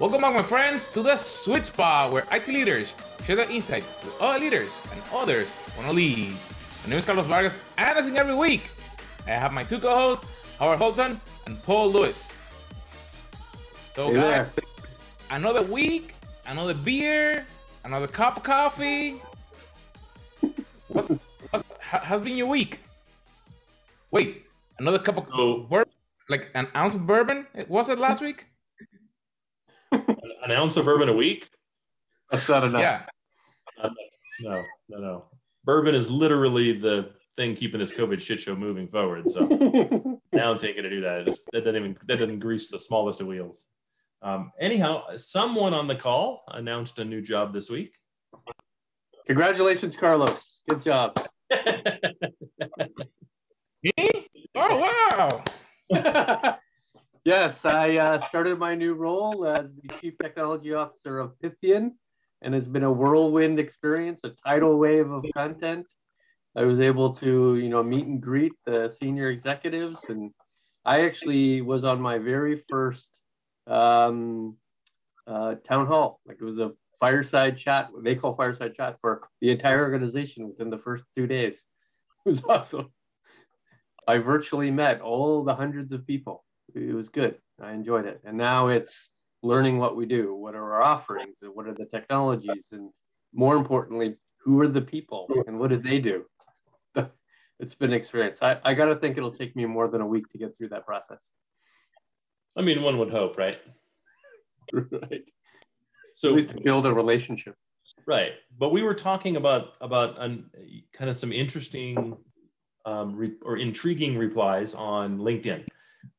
Welcome back, my friends, to the sweet spot where IT leaders share their insight with other leaders and others want to lead. My name is Carlos Vargas, and as in every week, I have my two co-hosts, Howard Holton and Paul Lewis. So, Hey guys, there. another week, another beer, another cup of coffee. What's, what's how, how's been your week? Wait, another cup of So- bourbon, like an ounce of bourbon. Was it last week? An ounce of bourbon a week? That's not enough. Yeah. Uh, no, no, no. Bourbon is literally the thing keeping this COVID shit show moving forward. So now it's ain't gonna do that. It's, that doesn't even that doesn't grease the smallest of wheels. Um, anyhow, someone on the call announced a new job this week. Congratulations, Carlos. Good job. Me? Oh wow! yes, I uh, started my new role as the Chief Technology Officer of Pythian, and it's been a whirlwind experience, a tidal wave of content. I was able to, you know, meet and greet the senior executives, and I actually was on my very first um, uh, town hall. Like it was a fireside chat. They call fireside chat for the entire organization within the first two days. It was awesome. I virtually met all the hundreds of people. It was good. I enjoyed it. And now it's learning what we do, what are our offerings, and what are the technologies, and more importantly, who are the people and what did they do? It's been an experience. I, I got to think it'll take me more than a week to get through that process. I mean, one would hope, right? right. So At least to build a relationship. Right, but we were talking about about an, kind of some interesting um, re, or intriguing replies on LinkedIn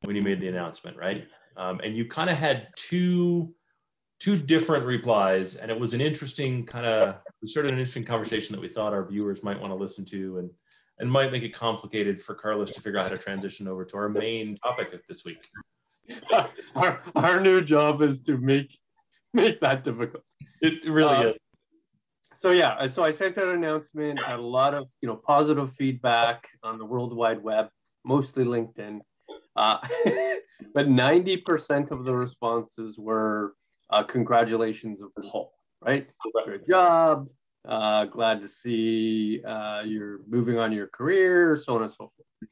when you made the announcement, right? Um, and you kind of had two two different replies, and it was an interesting kind of we started an interesting conversation that we thought our viewers might want to listen to, and and might make it complicated for Carlos to figure out how to transition over to our main topic of this week. our, our new job is to make make that difficult. It really Uh, is. so yeah, so I sent out an announcement, had a lot of you know positive feedback on the World Wide Web, mostly LinkedIn, uh, but ninety percent of the responses were uh, congratulations of Paul, right? Good job, uh, glad to see uh, you're moving on your career, so on and so forth.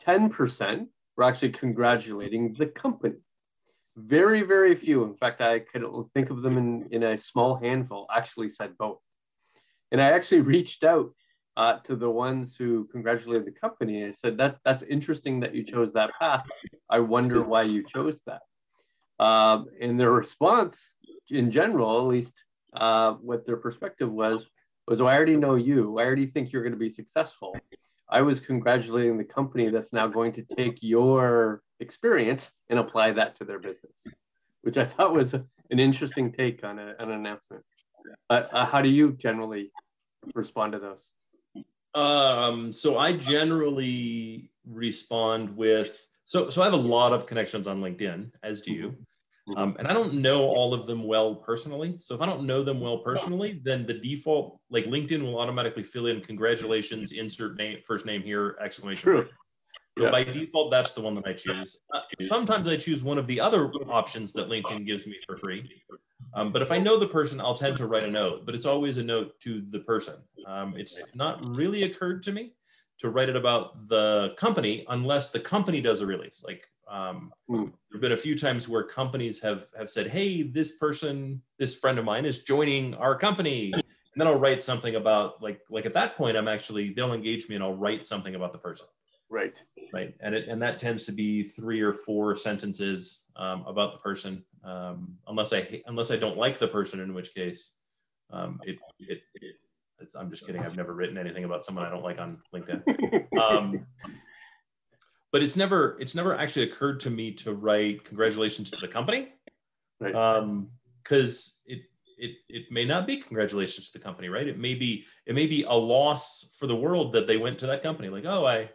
Ten percent were actually congratulating the company. Very, very few. In fact, I could think of them in, in a small handful, actually said both. And I actually reached out uh, to the ones who congratulated the company. I said, that, That's interesting that you chose that path. I wonder why you chose that. Um, and their response, in general, at least uh, what their perspective was, was, well, I already know you. I already think you're going to be successful. I was congratulating the company that's now going to take your experience and apply that to their business, which I thought was an interesting take on a, an announcement. Uh, how do you generally respond to those? Um, so I generally respond with so so I have a lot of connections on LinkedIn, as do you. Um, and I don't know all of them well personally. So if I don't know them well personally, then the default, like LinkedIn will automatically fill in congratulations, insert name, first name here, exclamation. True. So Yeah. by default, that's the one that I choose. Uh, sometimes I choose one of the other options that LinkedIn gives me for free. Um, but if I know the person, I'll tend to write a note, but it's always a note to the person. Um, it's not really occurred to me to write it about the company unless the company does a release. Like um, Hmm. there have been a few times where companies have have said, "Hey, this person, this friend of mine is joining our company," and then I'll write something about like like at that point, I'm actually they'll engage me and I'll write something about the person Right. right and it and that tends to be three or four sentences um, about the person um, unless i unless i don't like the person in which case um, it, it, it it's, i'm just kidding. I've never written anything about someone i don't like on linkedin. Um, but it's never it's never actually occurred to me to write congratulations to the company. Because it it it may not be congratulations to the company right? It may be it may be a loss for the world that they went to that company. Like oh i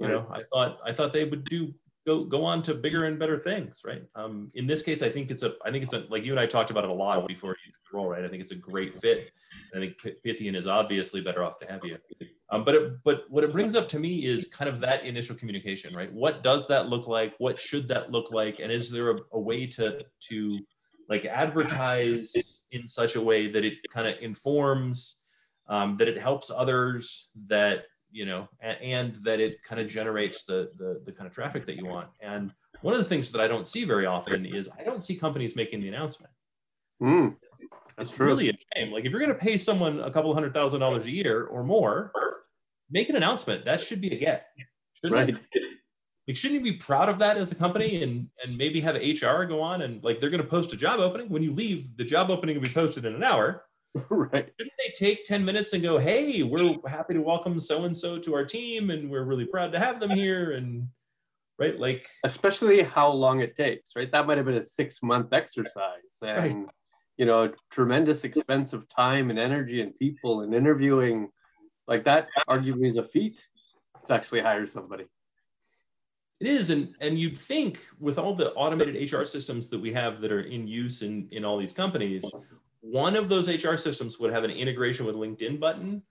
you know i thought i thought they would do go go on to bigger and better things right? Um in this case i think it's a i think it's a like you and i talked about it a lot before you role right? I think it's a great fit. I think pythian is obviously better off to have you. Um, but it, but what it brings up to me is kind of that initial communication right? What does that look like? What should that look like? And is there a, a way to to like advertise in such a way that it kind of informs, um, that it helps others, that you know, and, and that it kind of generates the, the the kind of traffic that you want. And one of the things that I don't see very often is I don't see companies making the announcement. Mm, that's it's true. really a shame. Like if you're going to pay someone a couple hundred thousand dollars a year or more, make an announcement. That should be a get. Shouldn't right. it? Like, shouldn't you be proud of that as a company and and maybe have HR go on and like they're going to post a job opening when you leave, the job opening will be posted in an hour. right. Shouldn't they take 10 minutes and go, hey, we're happy to welcome so and so to our team and we're really proud to have them here and right like Especially how long it takes, right? That might have been a six month exercise and, Right. you know, tremendous expense of time and energy and people and interviewing. Like that arguably is a feat to actually hire somebody. It is, and and you'd think with all the automated HR systems that we have that are in use in in all these companies, one of those HR systems would have an integration with LinkedIn button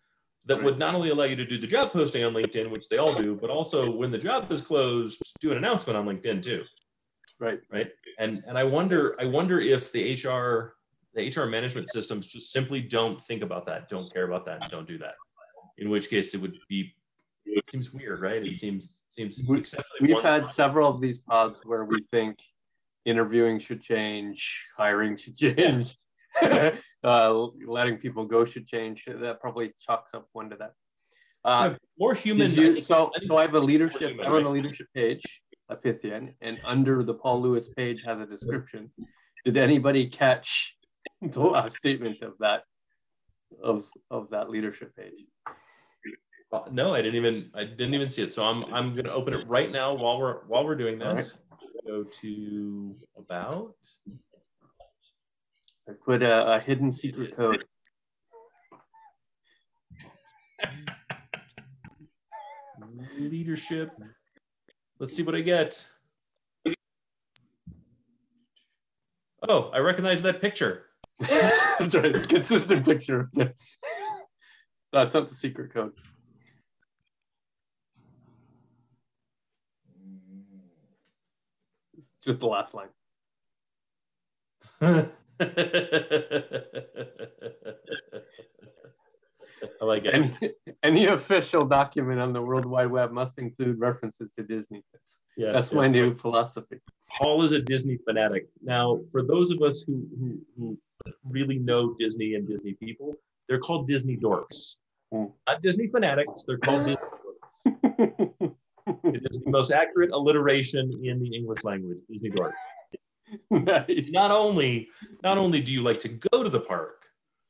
that would not only allow you to do the job posting on LinkedIn, which they all do, but also when the job is closed, do an announcement on LinkedIn too, Right. right? And and I wonder I wonder if the HR the HR management systems just simply don't think about that, don't care about that, and don't do that. In which case, it would be it seems weird, right? It seems seems We- We've had several of these pods where we think interviewing should change, hiring should change, uh, letting people go should change. That probably chalks up one to that. Uh, Yeah, more human. you- so, so I have a leadership. human, I'm on a leadership page, a Pythian, and under the Paul Lewis page has a description. Did anybody catch the last statement of that of of that leadership page? Uh, no, I didn't even I didn't even see it. So I'm I'm going to open it right now while we're while we're doing this. Go to about. I put a, a hidden secret code. Leadership. Let's see what I get. Oh, I recognize that picture. That's right. It's a consistent picture. That's not the secret code. It's just the last line. I like it. Any, any official document on the World Wide Web must include references to Disney. That's, Yeah, that's yeah. my new philosophy. Paul is a Disney fanatic. Now, for those of us who, who, who really know Disney and Disney people, they're called Disney dorks. Hmm. Not Disney fanatics, they're called Disney dorks. It is the most accurate alliteration in the English language, Disney dork. Nice. Not only, not only do you like to go to the park,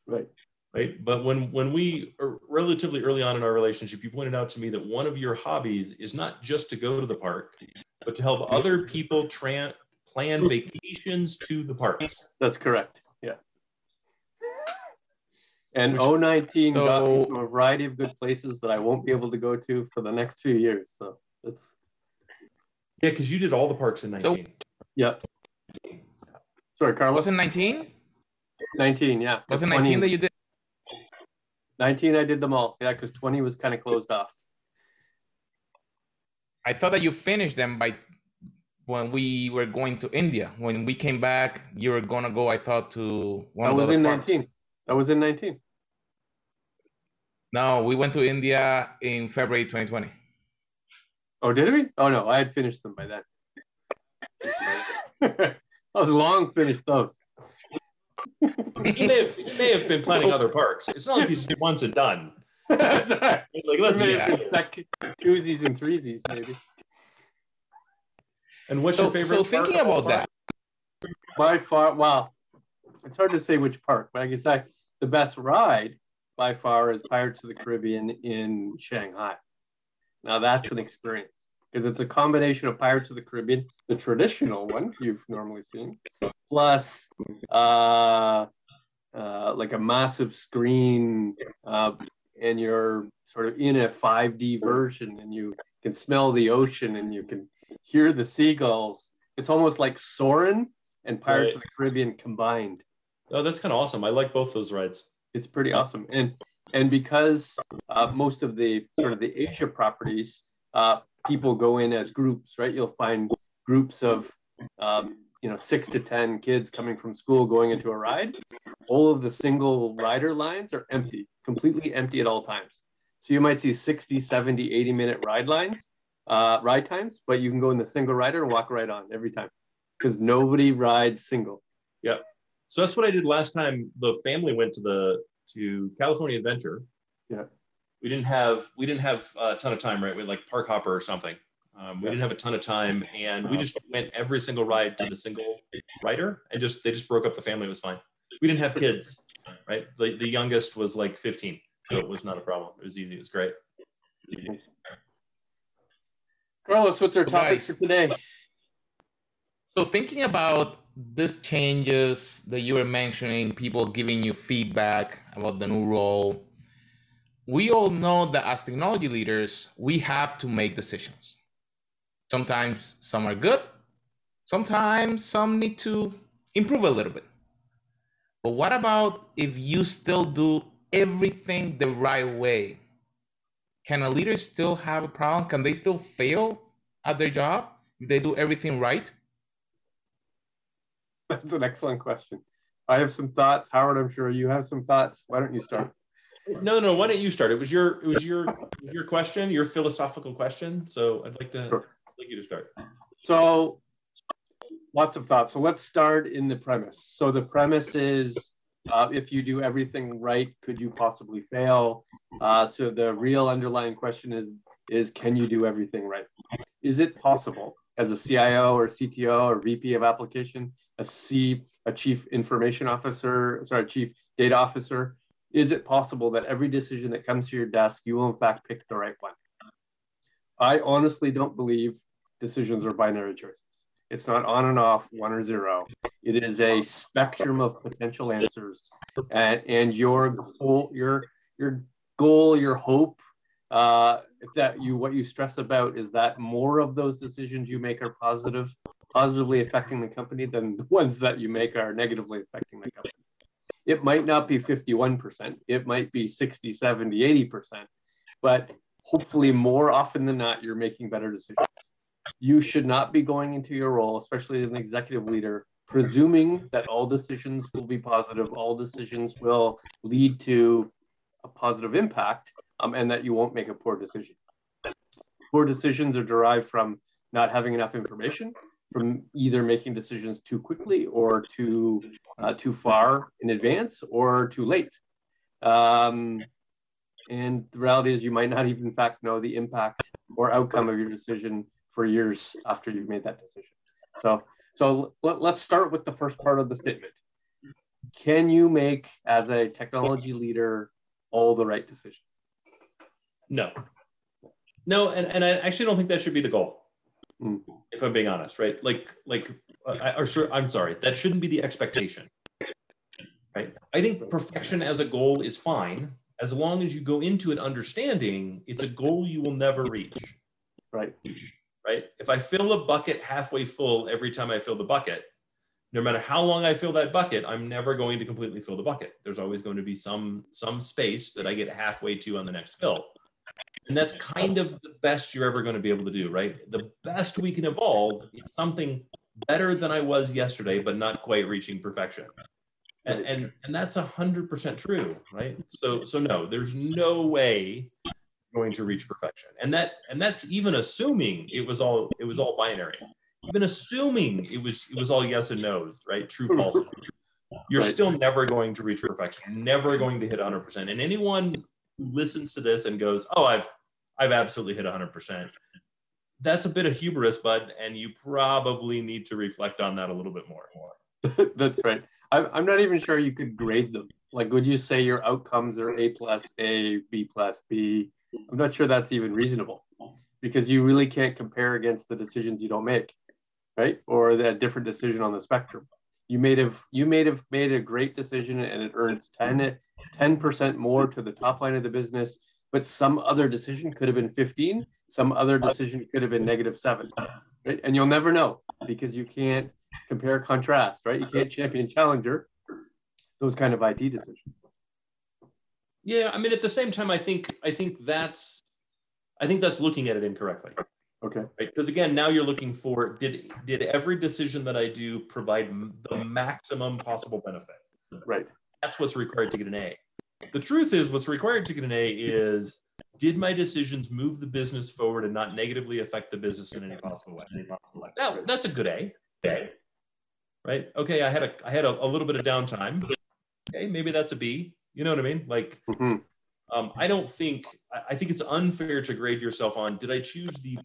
Right. right? But when when we are relatively early on in our relationship, you pointed out to me that one of your hobbies is not just to go to the park, but to help other people tran plan vacations to the parks. That's correct. Yeah. And Which- 019 got me So- a variety of good places that I won't be able to go to for the next few years. So it's Yeah, because you did all the parks in So- 19. yeah. Sorry, Carlos. Was it 19? 19, yeah. Was it 20 19 that you did? 19, I did them all. Yeah, because 20 was kind of closed off. I thought that you finished them by when we were going to India. When we came back, you were gonna go. I thought to one That of the was in parks. 19. That was in 19. No, we went to India in February 2020. Oh, did we? Oh, no, I had finished them by then. I was long finished those. He may, have, he may have been planning other parks. It's not like he's once and done. That's right. Like, let's Maybe yeah. sec- twosies and threesies, maybe. And what's So, your favorite? so park thinking about time? that, By far, well, it's hard to say which park, but I can say the best ride by far is Pirates of the Caribbean in Shanghai. Now that's an experience because it's a combination of Pirates of the Caribbean, the traditional one you've normally seen, plus uh, uh, like a massive screen, uh, and you're sort of in a 5D version, and you can smell the ocean and you can hear the seagulls. It's almost like Soarin' and Pirates Right. of the Caribbean combined. Oh, that's kind of awesome. I like both those rides. It's pretty awesome, and and because uh, most of the sort of the Asia properties, uh, people go in as groups, right? You'll find groups of um, you know six to ten kids coming from school going into a ride. All of the single rider lines are empty completely empty at all times. So you might see 60 70 80 minute ride lines uh, ride times but you can go in the single rider and walk right on every time because nobody rides single. Yeah. So that's what i did last time the family went to the to california adventure. Yeah we didn't have we didn't have a ton of time right we had like park hopper or something um, we didn't have a ton of time, and we just went every single ride to the single rider, and just they just broke up the family. It was fine. We didn't have kids, right? The the youngest was like 15, so it was not a problem. It was easy. It was great. Carlos, what's our topic for today? So thinking about these changes that you were mentioning, people giving you feedback about the new role, we all know that as technology leaders, we have to make decisions. Sometimes some are good, sometimes some need to improve a little bit. But what about if you still do everything the right way? Can a leader still have a problem? Can they still fail at their job if they do everything right? That's an excellent question. I have some thoughts. Howard, I'm sure you have some thoughts. Why don't you start? No, no. Why don't you start? It was your, it was your, your question, your philosophical question. So I'd like to. Sure like you to start. So lots of thoughts. So let's start in the premise. So the premise is uh, if you do everything right, could you possibly fail? Uh, so the real underlying question is, is can you do everything right? Is it possible as a CIO or CTO or VP of application, a C, a chief information officer, sorry, chief data officer, is it possible that every decision that comes to your desk, you will in fact pick the right one? I honestly don't believe decisions are binary choices. It's not on and off, one or zero. It is a spectrum of potential answers, and, and your goal, your your goal, your hope, uh, that you what you stress about is that more of those decisions you make are positive, positively affecting the company than the ones that you make are negatively affecting the company. It might not be 51%, it might be 60, 70, 80%, but hopefully more often than not, you're making better decisions. You should not be going into your role, especially as an executive leader, presuming that all decisions will be positive, all decisions will lead to a positive impact, um, and that you won't make a poor decision. Poor decisions are derived from not having enough information, from either making decisions too quickly or too uh, too far in advance or too late. Um, and the reality is, you might not even, in fact, know the impact or outcome of your decision for years after you've made that decision. So, so let, let's start with the first part of the statement. Can you make, as a technology leader, all the right decisions? No. No, and, and I actually don't think that should be the goal. Mm. If I'm being honest, right? Like, like, I, or sure, I'm sorry, that shouldn't be the expectation. Right? I think perfection as a goal is fine as long as you go into it understanding it's a goal you will never reach. Right. Right. If I fill a bucket halfway full every time I fill the bucket, no matter how long I fill that bucket, I'm never going to completely fill the bucket. There's always going to be some some space that I get halfway to on the next fill. And that's kind of the best you're ever going to be able to do, right? The best we can evolve is something better than I was yesterday, but not quite reaching perfection. And and, and that's a hundred percent true right? So so no there's no way going to reach perfection. And that and that's even assuming it was all it was all binary. Even assuming it was it was all yes and no's right? True false you're right. still never going to reach perfection never going to hit 100% and anyone listens to this and goes oh i've i've absolutely hit 100% that's a bit of hubris bud and you probably need to reflect on that a little bit more that's right I'm not even sure you could grade them. Like, would you say your outcomes are A plus A, B plus B? I'm not sure that's even reasonable because you really can't compare against the decisions you don't make, right? Or that different decision on the spectrum. You may have you may have made a great decision and it earns 10 10% more to the top line of the business, but some other decision could have been 15, some other decision could have been negative seven, right? And you'll never know because you can't compare contrast, right? You can't champion challenger, those kind of id decisions. Yeah, I mean, at the same time, I think I think that's I think that's looking at it incorrectly. Okay. right? Because again, now you're looking for did did every decision that I do provide the maximum possible benefit? Right. That's what's required to get an A. The truth is, what's required to get an A is did my decisions move the business forward and not negatively affect the business in any possible way? That's a good A. A. Right? Okay, I had a I had a, a little bit of downtime. Okay, maybe that's a B. You know what I mean? Like Mhm. um, I don't think I think it's unfair to grade yourself on did I choose the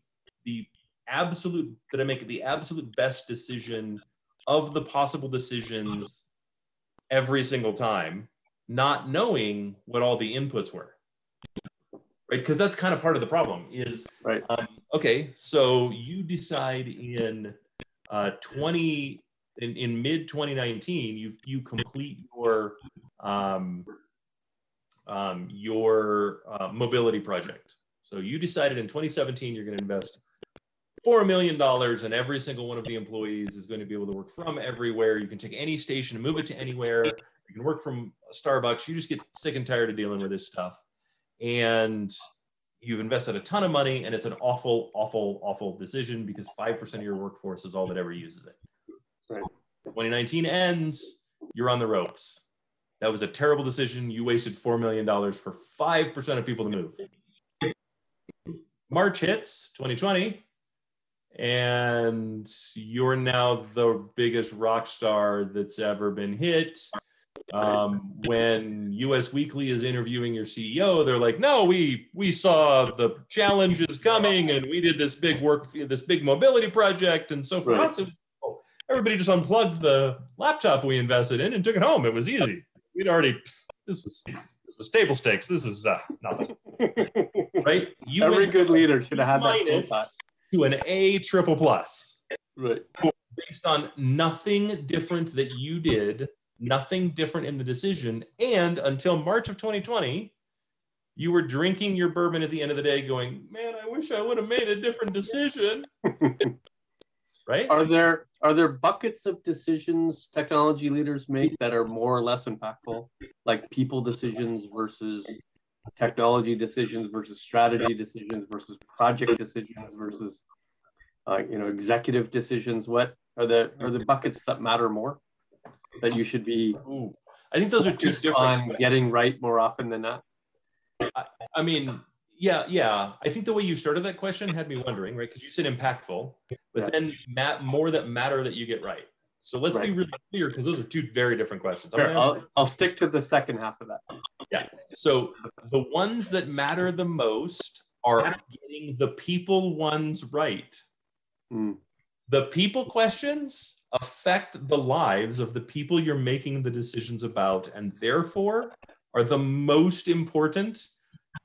the absolute that I make the absolute best decision of the possible decisions every single time, not knowing what all the inputs were. Right? Because that's kind of part of the problem is Right. um, okay, so you decide in uh, 20 in, in mid 2019, you you complete your um, um, your uh, mobility project. So you decided in 2017 you're going to invest four million dollars, and every single one of the employees is going to be able to work from everywhere. You can take any station and move it to anywhere. You can work from Starbucks. You just get sick and tired of dealing with this stuff, and you've invested a ton of money, and it's an awful, awful, awful decision because five percent of your workforce is all that ever uses it. Right. 2019 ends. You're on the ropes. That was a terrible decision. You wasted $4 million for 5% of people to move. March hits 2020, and you're now the biggest rock star that's ever been hit. Um, when US Weekly is interviewing your CEO, they're like, "No, we we saw the challenges coming, and we did this big work, this big mobility project, and so for Right. us, it was everybody just unplugged the laptop we invested in and took it home. It was easy. We'd already this was this was table stakes. This is uh, nothing, right? You Every good leader should have had that minus thought. To an A triple plus Right. based on nothing different that you did, nothing different in the decision, and until March of 2020, you were drinking your bourbon at the end of the day, going, "Man, I wish I would have made a different decision." right? Are there are there buckets of decisions technology leaders make that are more or less impactful, like people decisions versus technology decisions versus strategy decisions versus project decisions versus uh, you know executive decisions? What are the are the buckets that matter more that you should be Ooh, I think those are two different. on getting right more often than not? I mean, yeah, yeah. I think the way you started that question had me wondering, right? Because you said impactful, but Yeah. then Matt, more that matter that you get right. So let's be really clear because those are two very different questions. Sure, I'll, I'll stick to the second half of that. Yeah. So the ones that matter the most are getting the people ones right. Hmm. The people questions affect the lives of the people you're making the decisions about, and therefore are the most important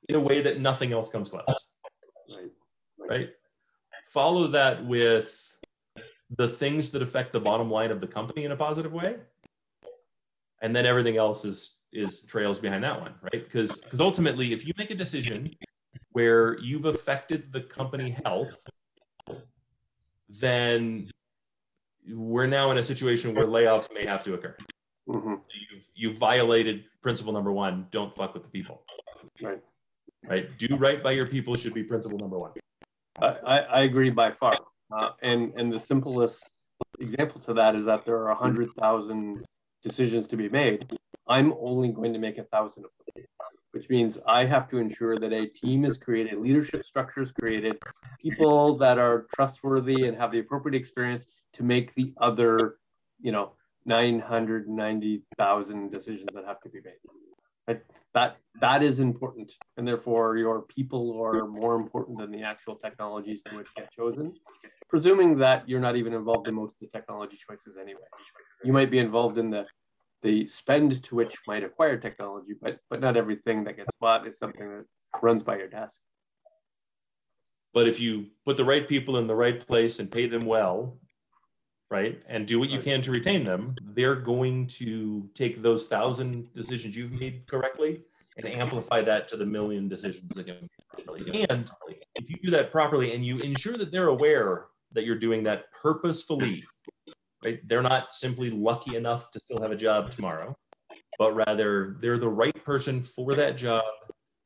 in a way that nothing else comes close. Right. Right? Follow that with the things that affect the bottom line of the company in a positive way. And then everything else is is trails behind that one, right? Because because ultimately, if you make a decision where you've affected the company health, then we're now in a situation where layoffs may have to occur. Mhm. You've you've violated principle number one: don't fuck with the people. Right. Right. Do right by your people should be principle number one. I, I I agree by far. Uh, and and the simplest example to that is that there are a hundred thousand decisions to be made. I'm only going to make a thousand of them, which means I have to ensure that a team is created, leadership structures created, people that are trustworthy and have the appropriate experience to make the other, you know, nine hundred ninety thousand decisions that have to be made. Right? That that is important, and therefore your people are more important than the actual technologies to which get chosen. Presuming that you're not even involved in most of the technology choices anyway, you might be involved in the the spend to which might acquire technology, but but not everything that gets bought is something that runs by your desk. But if you put the right people in the right place and pay them well, right, and do what you can to retain them, they're going to take those thousand decisions you've made correctly and amplify that to the million decisions that get made. And if you do that properly and you ensure that they're aware that you're doing that purposefully, right, they're not simply lucky enough to still have a job tomorrow, but rather they're the right person for that job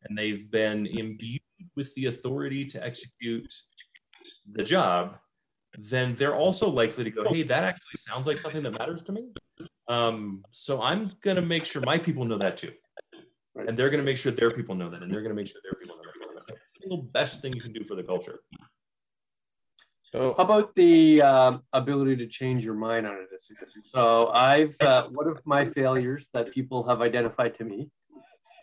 and they've been imbued with the authority to execute the job, then they're also likely to go, hey, that actually sounds like something that matters to me. Um, so I'm going to make sure my people know that too. And they're going to make sure their people know that. And they're going to make sure their people know that. That's the single best thing you can do for the culture. So How about the um, ability to change your mind on a decision? So I've uh, one of my failures that people have identified to me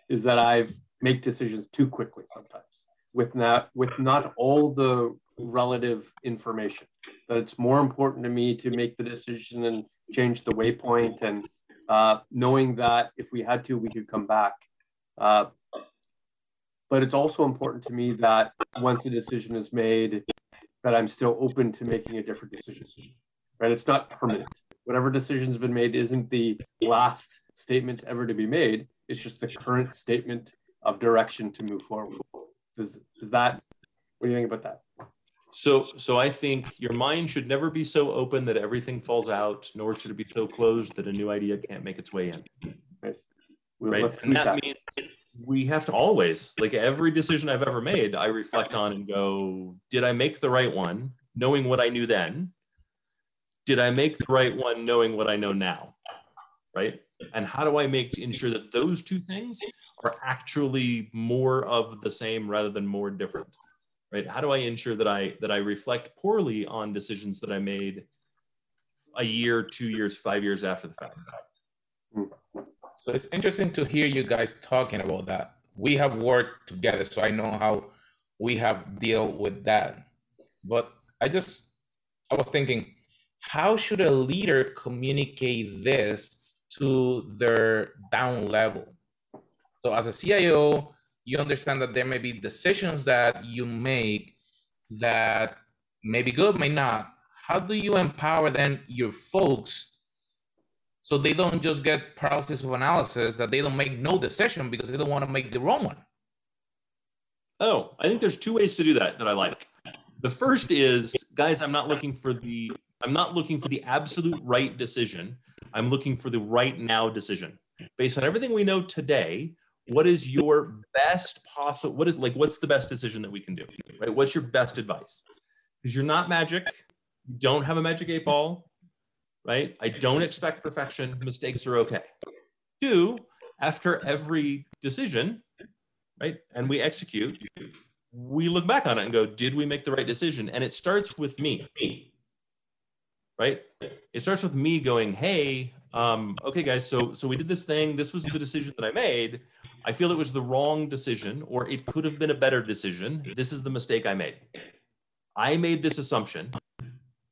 is that I've make decisions too quickly sometimes with not with not all the relative information. That it's more important to me to make the decision and change the waypoint and uh, knowing that if we had to, we could come back. Uh, but it's also important to me that once a decision is made, that I'm still open to making a different decision. Right? It's not permanent. Whatever decision's been made isn't the last statement ever to be made. It's just the current statement of direction to move forward. Is, is that what do you think about that? So, so I think your mind should never be so open that everything falls out, nor should it be so closed that a new idea can't make its way in. We'll, right? And tweak that means we have to always, like every decision I've ever made, I reflect on and go, did I make the right one, knowing what I knew then? Did I make the right one, knowing what I know now? Right? And how do I make ensure that those two things are actually more of the same rather than more different? Right? How do I ensure that I that I reflect poorly on decisions that I made a year, two years, five years after the fact? So it's interesting to hear you guys talking about that. We have worked together, so I know how we have deal with that. But I just I was thinking, how should a leader communicate this to their down level? So as a CIO, you understand that there may be decisions that you make that may be good, may not. How do you empower then your folks so they don't just get paralysis of analysis that they don't make no decision because they don't want to make the wrong one Oh, I think there's two ways to do that that I like. The first is, guys, I'm not looking for the I'm not looking for the absolute right decision. I'm looking for the right now decision. Based on everything we know today, what is your best possible what is like what's the best decision that we can do? Right? What's your best advice? Because you're not magic. You don't have a magic eight ball, right? I don't expect perfection. Mistakes are okay. Two, after every decision, right? And we execute, we look back on it and go, did we make the right decision? And it starts with me, right? It starts with me going, hey, um, okay, guys, so so we did this thing. This was the decision that I made. I feel it was the wrong decision, or it could have been a better decision. This is the mistake I made. I made this assumption,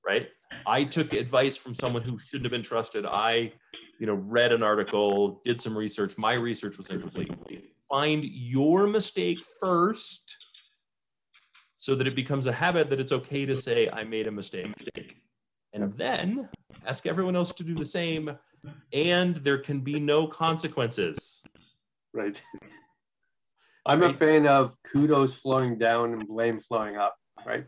right? I took advice from someone who shouldn't have been trusted. I, you know, read an article, did some research. My research was incomplete find your mistake first so that it becomes a habit that it's okay to say, I made a mistake. And then ask everyone else to do the same, and there can be no consequences. Right. I'm a fan of kudos flowing down and blame flowing up, right?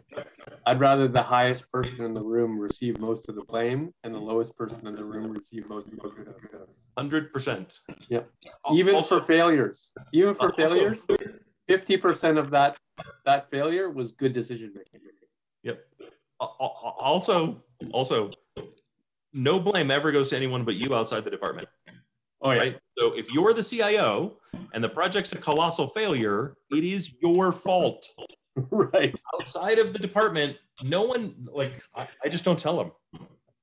I'd rather the highest person in the room receive most of the blame and the lowest person in the room receive most of the kudos. 100%. Yeah. Even also, for failures, even for Also- failures, 50% of that that failure was good decision making. Yep. Al- al- Also, also, no blame ever goes to anyone but you outside the department. Oh yeah. right? So if you're the CIO and the project's a colossal failure, it is your fault. right. Outside of the department, no one like I, I just don't tell them.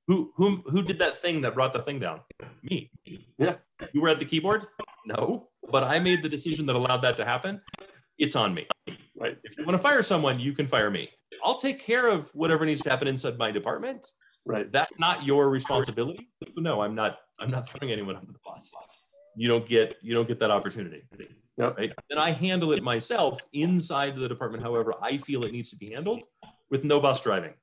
Who who who did that thing that brought the thing down? Me. Yeah. You were at the keyboard? No. But I made the decision that allowed that to happen. It's on me. Right. If you want to fire someone, you can fire me. I'll take care of whatever needs to happen inside my department. Right. That's not your responsibility. No, I'm not. I'm not throwing anyone under the bus. You don't get. You don't get that opportunity. Yep. Right. Then I handle it myself inside the department. However, I feel it needs to be handled with no bus driving.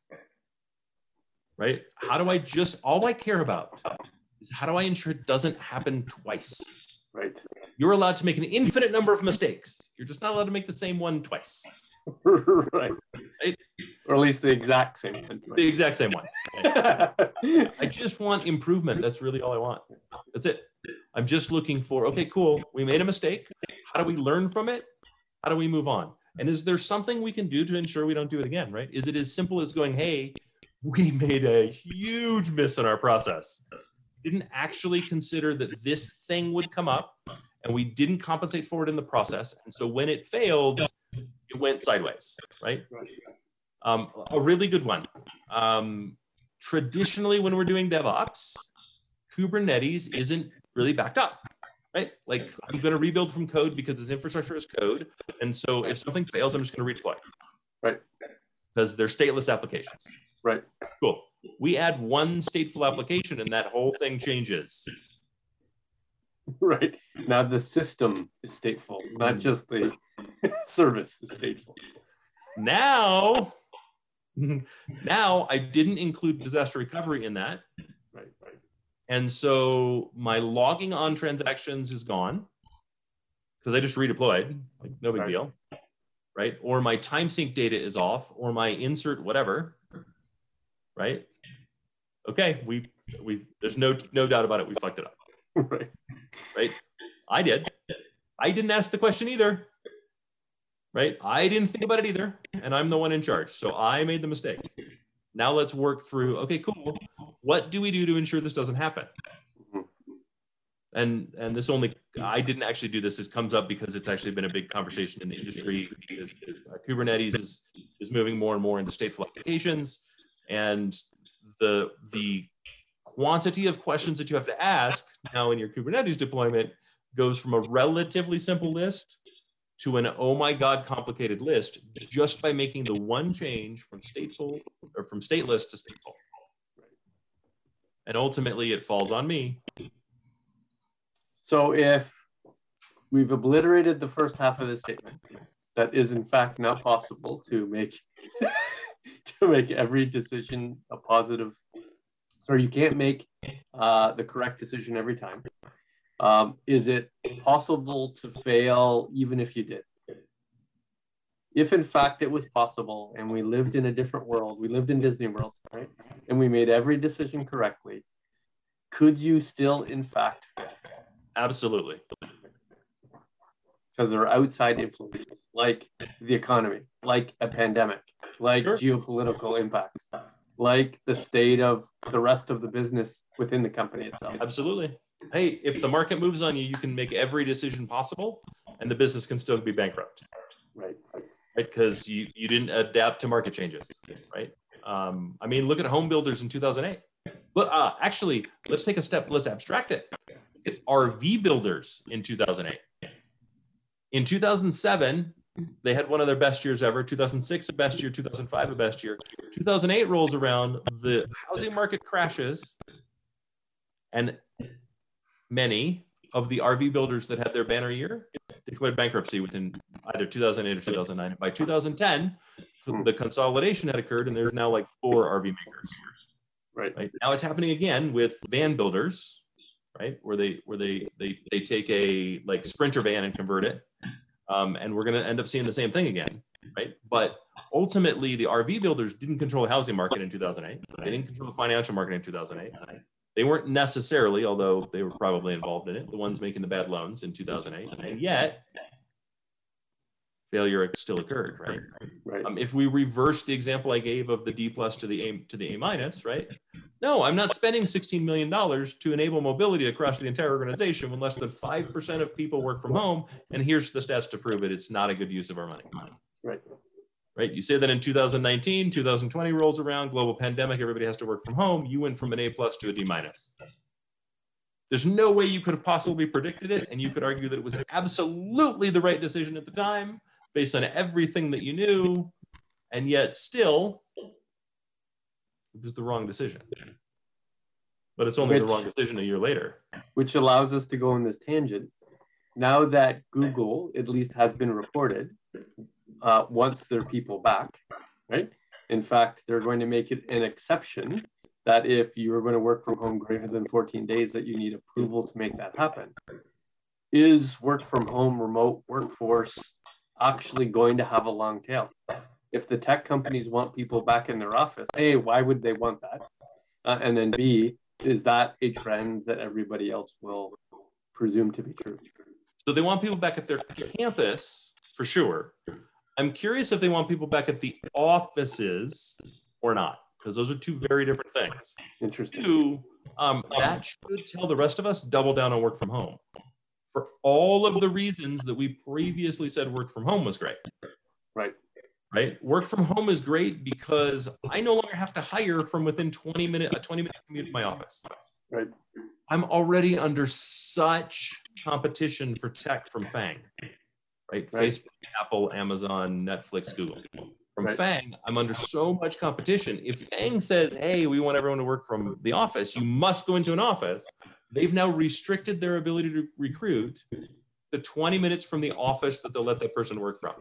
Right. How do I just? All I care about is how do I ensure it doesn't happen twice. Right. You're allowed to make an infinite number of mistakes. You're just not allowed to make the same one twice. right. Right. Or at least the exact same The exact same one. I just want improvement. That's really all I want. That's it. I'm just looking for, okay, cool. We made a mistake. How do we learn from it? How do we move on? And is there something we can do to ensure we don't do it again, right? Is it as simple as going, hey, we made a huge miss in our process. Didn't actually consider that this thing would come up and we didn't compensate for it in the process. And so when it failed, it went sideways, right? Um, a really good one. Um, traditionally, when we're doing DevOps, Kubernetes isn't really backed up, right? Like I'm going to rebuild from code because this infrastructure is code. And so if something fails, I'm just going to redeploy. Right. Because they're stateless applications. Right. Cool. We add one stateful application and that whole thing changes. Right. Now the system is stateful, not mm. just the service is stateful. Now, now I didn't include disaster recovery in that. Right. Right. And so my logging on transactions is gone because I just redeployed, like no big Right. deal. Right. Or my time sync data is off, or my insert whatever. Right. Okay. We we there's no no doubt about it. We fucked it up. Right. Right. I did. I didn't ask the question either. Right. I didn't think about it either. And I'm the one in charge. So I made the mistake. Now let's work through okay, cool. What do we do to ensure this doesn't happen? And and this only I didn't actually do this. This comes up because it's actually been a big conversation in the industry. Because uh, Kubernetes is is moving more and more into stateful applications, and the the quantity of questions that you have to ask now in your Kubernetes deployment goes from a relatively simple list to an oh my god complicated list just by making the one change from stateful or from stateless to stateful. And ultimately it falls on me. So if we've obliterated the first half of the statement, that is in fact not possible to make to make every decision a positive. So you can't make uh, the correct decision every time. Um, is it possible to fail even if you did? If in fact it was possible and we lived in a different world, we lived in Disney World, right? And we made every decision correctly, could you still in fact fail? Absolutely. because there are outside influences like the economy, like a pandemic, like Sure. geopolitical impacts, like the state of the rest of the business within the company itself. Absolutely. Hey, if the market moves on you, you can make every decision possible and the business can still be bankrupt. Right. right? Because you, you didn't adapt to market changes, right? Um, I mean, look at home builders in 2008. But uh, actually, let's take a step. Let's abstract it. Look at RV builders in 2008. In 2007, they had one of their best years ever. 2006, a best year. 2005, a best year. 2008 rolls around. The housing market crashes, and many of the RV builders that had their banner year declared bankruptcy within either 2008 or 2009. By 2010, hmm. the consolidation had occurred, and there's now like four RV makers. Right. Right now, it's happening again with van builders, right? Where they where they they they take a like sprinter van and convert it, um, and we're going to end up seeing the same thing again, right? But ultimately, the RV builders didn't control the housing market in 2008. They didn't control the financial market in 2008. They weren't necessarily, although they were probably involved in it, the ones making the bad loans in 2008. And yet, failure still occurred, right? Right. Um, if we reverse the example I gave of the D plus to the A to the A minus, right? No, I'm not spending 16 million dollars to enable mobility across the entire organization when less than five percent of people work from home. And here's the stats to prove it. It's not a good use of our money. Right. Right. You say that in 2019, 2020 rolls around, global pandemic, everybody has to work from home. You went from an A plus to a D minus. There's no way you could have possibly predicted it, and you could argue that it was absolutely the right decision at the time, based on everything that you knew, and yet still, it was the wrong decision. But it's only the wrong decision a year later. Which allows us to go on this tangent. Now that Google at least has been reported, uh, wants their people back, right? In fact, they're going to make it an exception that if you are going to work from home greater than 14 days, that you need approval to make that happen. Is work from home remote workforce actually going to have a long tail? If the tech companies want people back in their office, A, why would they want that? Uh, and then B, is that a trend that everybody else will presume to be true? So they want people back at their campus for sure. I'm curious if they want people back at the offices or not, because those are two very different things. Interesting. Two, um, that should tell the rest of us double down on work from home for all of the reasons that we previously said work from home was great. Right. Right. Work from home is great because I no longer have to hire from within 20 minute a 20 minute commute to my office. Right. I'm already under such competition for tech from FAANG. Right. Right. Facebook, Apple, Amazon, Netflix, Google. From Right. FAANG, I'm under so much competition. If FAANG says, hey, we want everyone to work from the office, you must go into an office, they've now restricted their ability to recruit to 20 minutes from the office that they'll let that person work from.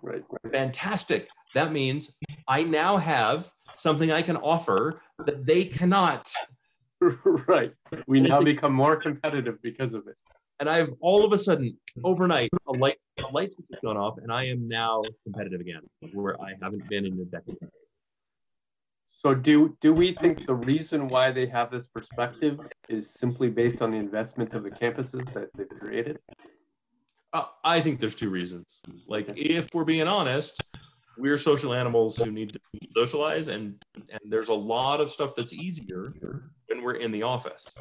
Right. Fantastic. That means I now have something I can offer that they cannot. right. We now become more competitive because of it. And I've all of a sudden, overnight, a light, a light switch has gone off, and I am now competitive again, where I haven't been in a decade. So do do we think the reason why they have this perspective is simply based on the investment of the campuses that they've created? Uh, I think there's two reasons. Like, if we're being honest, we're social animals who need to socialize, and and there's a lot of stuff that's easier when we're in the office,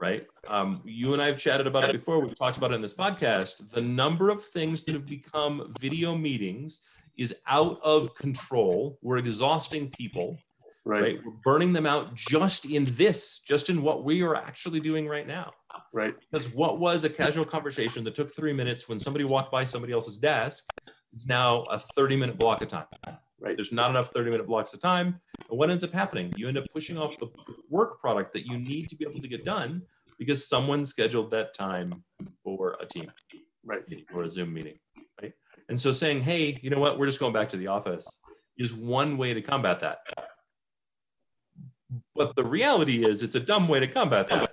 right? Um, you and I have chatted about it before. We've talked about it in this podcast. The number of things that have become video meetings is out of control. We're exhausting people, Right. right? We're burning them out just in this, just in what we are actually doing right now. Right. Because what was a casual conversation that took three minutes when somebody walked by somebody else's desk is now a 30 minute block of time. Right. There's not enough 30 minute blocks of time. And what ends up happening? You end up pushing off the work product that you need to be able to get done because someone scheduled that time for a team Right. or a Zoom meeting. Right. And so saying, hey, you know what, we're just going back to the office is one way to combat that. But the reality is, it's a dumb way to combat that.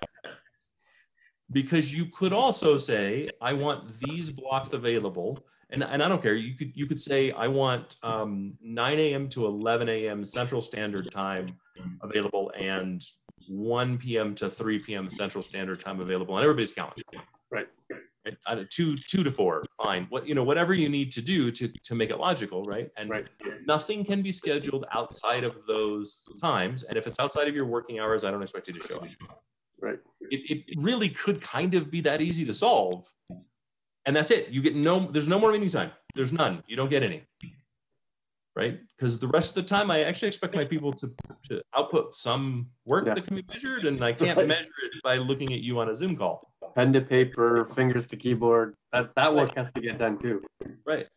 Because you could also say, I want these blocks available. And, and I don't care. You could you could say I want um, 9 a.m. to 11 a.m. Central Standard Time available and 1 p.m. to 3 p.m. Central Standard Time available on everybody's calendar. Right. Right? I two two to four, fine. What you know, whatever you need to do to to make it logical, right? And Right. nothing can be scheduled outside of those times. And if it's outside of your working hours, I don't expect you to show up. Right. It, it really could kind of be that easy to solve. And that's it. You get no, there's no more meeting time. There's none. You don't get any. Right? Because the rest of the time, I actually expect my people to, to output some work Yeah. that can be measured, and I can't right. measure it by looking at you on a Zoom call. Pen to paper, fingers to keyboard. That that work has to get done too. Right.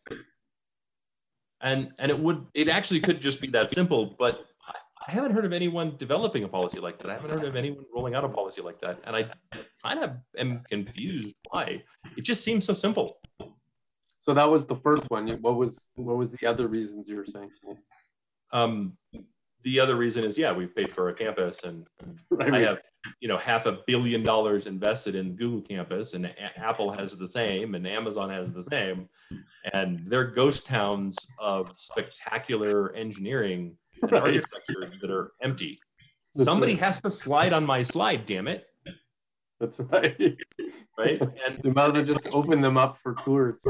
And and it would it actually could just be that simple, but I, haven't heard of anyone developing a policy like that. I haven't heard of anyone rolling out a policy like that. And I kind of am confused why. It just seems so simple. So that was the first one. What was what was the other reasons you were saying? Um, the other reason is yeah, we've paid for a campus and Right. I have you know half a billion dollars invested in Google campus, and A- Apple has the same, and Amazon has the same, and they're ghost towns of spectacular engineering and Right. architecture that are empty. That's Somebody right. has to slide on my slide, damn it, That's right. right? And You might as well just open them up for tours.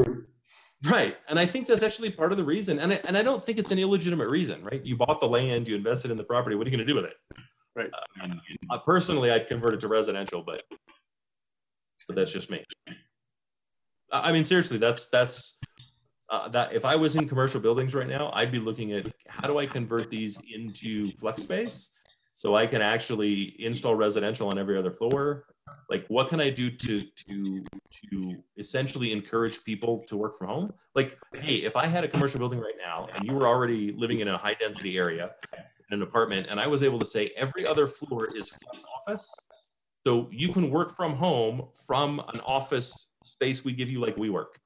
Right. And I think that's actually part of the reason. And I, and I don't think it's an illegitimate reason, right? You bought the land, you invested in the property. What are you going to do with it? Right. I uh, personally, I'd convert it to residential, but, but that's just me. I I mean, seriously, that's, that's, uh, that if I was in commercial buildings right now, I'd be looking at how do I convert these into flex space so I can actually install residential on every other floor. Like, what can I do to to to essentially encourage people to work from home? Like, hey, if I had a commercial building right now and you were already living in a high density area, in an apartment, and I was able to say every other floor is flex office, so you can work from home from an office space we give you like WeWork.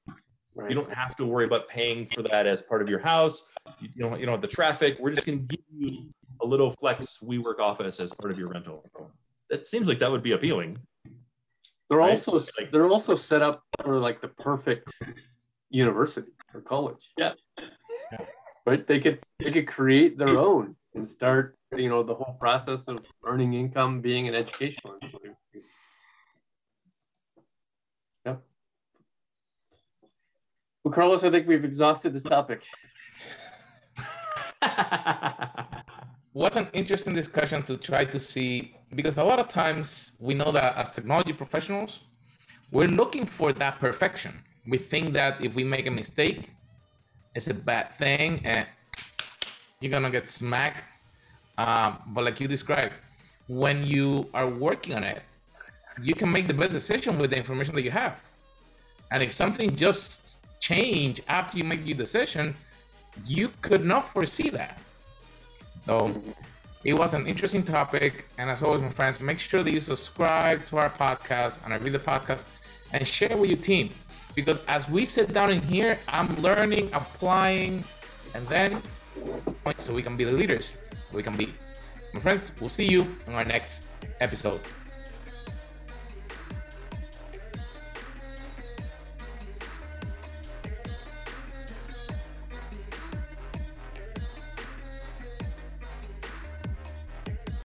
Right. You don't have to worry about paying for that as part of your house. You you don't you don't have the traffic. We're just going to give you a little flex WeWork office as part of your rental. That seems like that would be appealing. They're right? also Like- they're also set up for like the perfect university or college. Yeah. Right? They could they could create their own and start, you know, the whole process of earning income, being an educational institution. Well, Carlos, I think we've exhausted this topic. What's an interesting discussion to try to see because a lot of times we know that as technology professionals, we're looking for that perfection. We think that if we make a mistake, it's a bad thing and you're gonna get smacked. Um, but like you described, when you are working on it, you can make the best decision with the information that you have. And if something just change after you make your decision, you could not foresee that. So it was an interesting topic. And as always, my friends, make sure that you subscribe to our podcast and I read the podcast and share with your team. Because as we sit down in here, I'm learning, applying, and then so we can be the leaders we can be. My friends, we'll see you in our next episode.